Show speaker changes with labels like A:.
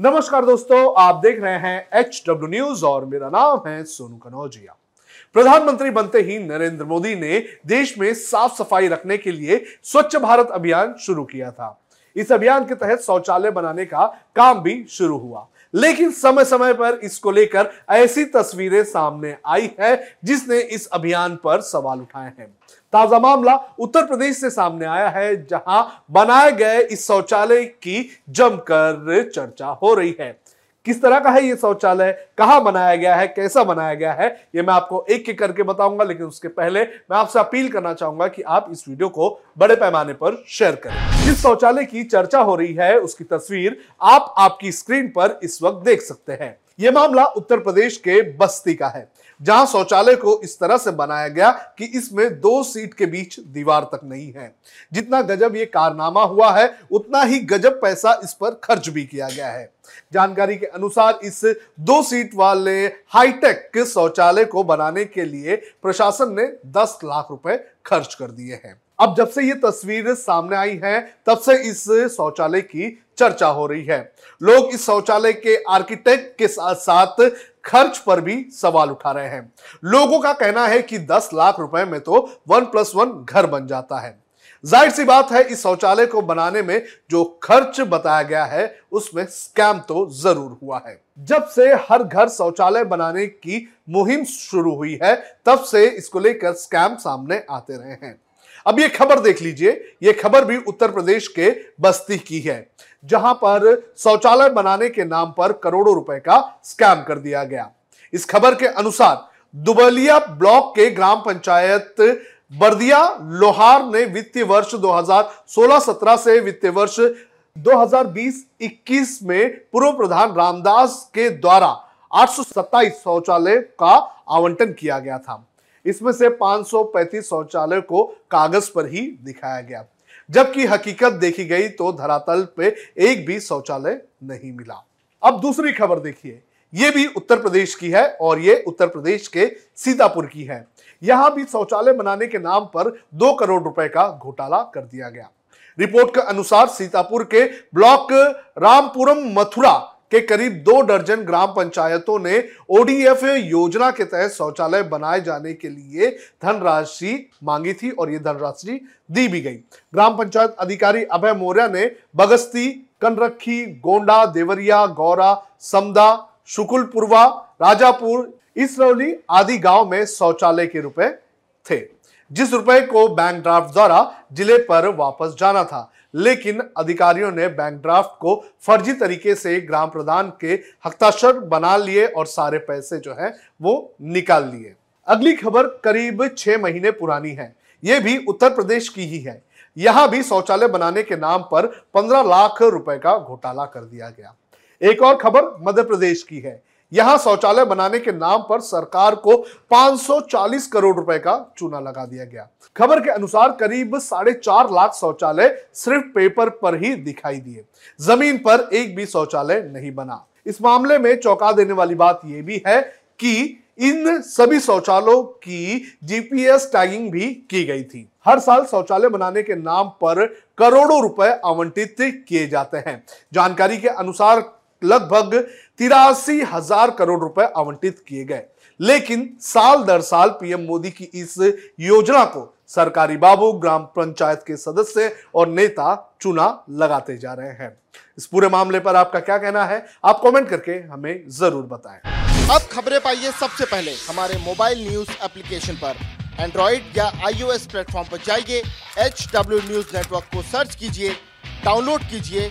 A: नमस्कार दोस्तों, आप देख रहे हैं एच डब्ल्यू न्यूज़ और मेरा नाम है सोनू कनौजिया। प्रधानमंत्री बनते ही नरेंद्र मोदी ने देश में साफ़ सफ़ाई रखने के लिए स्वच्छ भारत अभियान शुरू किया था। इस अभियान के तहत शौचालय बनाने का काम भी शुरू हुआ। लेकिन समय समय पर इसको लेकर ऐसी तस्वीरें सामने आई है, जिसने इस अभियान पर सवाल उठाए हैं। ताज़ा मामला उत्तर प्रदेश से सामने आया है, जहाँ बनाए गए इस शौचालय की जमकर चर्चा हो रही है। किस तरह का है ये शौचालय, कहाँ बनाया गया है, कैसा बनाया गया है, ये मैं आपको एक एक करके बताऊँगा, लेकिन उसके पहले मैं आपसे अपील करना चाहूँगा कि आप इस वीडियो को बड़े पैमाने पर शेयर करें। जिस शौचालय की चर्चा हो रही है, उसकी तस्वीर आप आपकी स्क्रीन पर इस वक्त देख सकते हैं। ये मामला उत्तर प्रदेश के बस्ती का है। जहाँ शौचालय को इस तरह से बनाया गया कि इसमें दो सीट के बीच दीवार तक नहीं है। जितना गजब ये कारनामा हुआ है, उतना ही गजब पैसा इस पर खर्च भी किया गया है। जानकारी के अनुसार इस दो सीट वाले हाईटेक शौचालय को बनाने के लिए प्रशासन ने 10 लाख रुपए खर्च कर दिए हैं। अब जब से ये तस्वीर सामने आई है, तब से इस शौचालय की चर्चा हो रही है। लोग इस शौचालय के आर्किटेक्ट के साथ साथ खर्च पर भी सवाल उठा रहे हैं। लोगों का कहना है कि 10 लाख रुपए में तो वन प्लस वन घर बन जाता है। ज़ाहिर सी बात है, इस शौचालय को बनाने में जो खर्च बताया गया है, उसमें स्कैम तो ज़रूर हुआ है। जब से हर घर शौचालय बनाने की मुहिम शुरू हुई है, तब से इसको लेकर स्कैम सामने आते रहे हैं। अब ये खबर देख लीजिए, ये खबर भी उत्तर प्रदेश के बस्ती की है, जहाँ पर शौचालय बनाने के नाम पर करोड़ों रुपए का स्कैम कर दिया गया। इस खबर के अनुसार, दुबलिया ब्लॉक के ग्राम पंचायत बर्दिया लोहार ने वित्तीय वर्ष 2016-17 से वित्तीय वर्ष 2020-21 में पूर्व प्रधान रामदास के द्वारा आठ सौ सत्ताईस शौचालय का आवंटन किया गया था। इसमें से 535 शौचालय को कागज़ पर ही दिखाया गया। जबकि हकीकत देखी गई तो धरातल पे एक भी शौचालय नहीं मिला। अब दूसरी खबर देखिए। ये भी उत्तर प्रदेश की है और ये उत्तर प्रदेश के सीतापुर की है। यहाँ भी शौचालय बनाने के नाम पर दो करोड़ रुपए का घोटाला कर दिया गया। रिपोर्ट के अनुसार सीतापुर के ब्लॉक रामपुरम मथुरा के करीब दो दर्जन ग्राम पंचायतों ने ओडीएफ योजना के तहत शौचालय बनाए जाने के लिए धनराशि मांगी थी और ये धनराशि दी भी गई। ग्राम पंचायत अधिकारी अभय मौर्य ने बगस्ती कनरखी गोंडा, देवरिया, गौरा, समदा, शुकुलपुरवा, राजापुर इसरौली आदि गाँव में शौचालय के रुपए थे। जिस रुपए को बैंक ड्राफ्ट द्वारा ज़िले पर वापस जाना था। लेकिन अधिकारियों ने बैंक ड्राफ्ट को फर्जी तरीके से ग्राम प्रधान के हस्ताक्षर बना लिए और सारे पैसे जो है वो निकाल लिए। अगली खबर करीब छह महीने पुरानी है। ये भी उत्तर प्रदेश की ही है। यहाँ भी शौचालय बनाने के नाम पर पंद्रह लाख रुपए का घोटाला कर दिया गया। एक और खबर मध्य प्रदेश की है। यहाँ शौचालय बनाने के नाम पर सरकार को 540 करोड़ रुपए का चूना लगा दिया गया। खबर के अनुसार करीब साढ़े चार लाख शौचालय सिर्फ़ पेपर पर ही दिखाई दिए। ज़मीन पर एक भी शौचालय नहीं बना। इस मामले में चौंका देने वाली बात यह भी है कि इन सभी शौचालयों की जीपीएस टैगिंग भी की गई थी। हर साल शौचालय बनाने के नाम पर करोड़ों रुपए आवंटित किए जाते हैं। जानकारी के अनुसार लगभग तिरासी हज़ार करोड़ रुपए आवंटित किए गए। लेकिन साल दर साल पीएम मोदी की इस योजना को सरकारी बाबू, ग्राम पंचायत के सदस्य और नेता चुना लगाते जा रहे हैं। इस पूरे मामले पर आपका क्या कहना है? आप कमेंट करके हमें ज़रूर बताएँ।
B: अब खबरें पाइए सबसे पहले। हमारे मोबाइल न्यूज़ एप्लीकेशन पर। एंड्रॉइड या आईओएस प्लेटफॉर्म पर जाइए। एच डब्ल्यू न्यूज़ नेटवर्क को सर्च कीजिए। डाउनलोड कीजिए।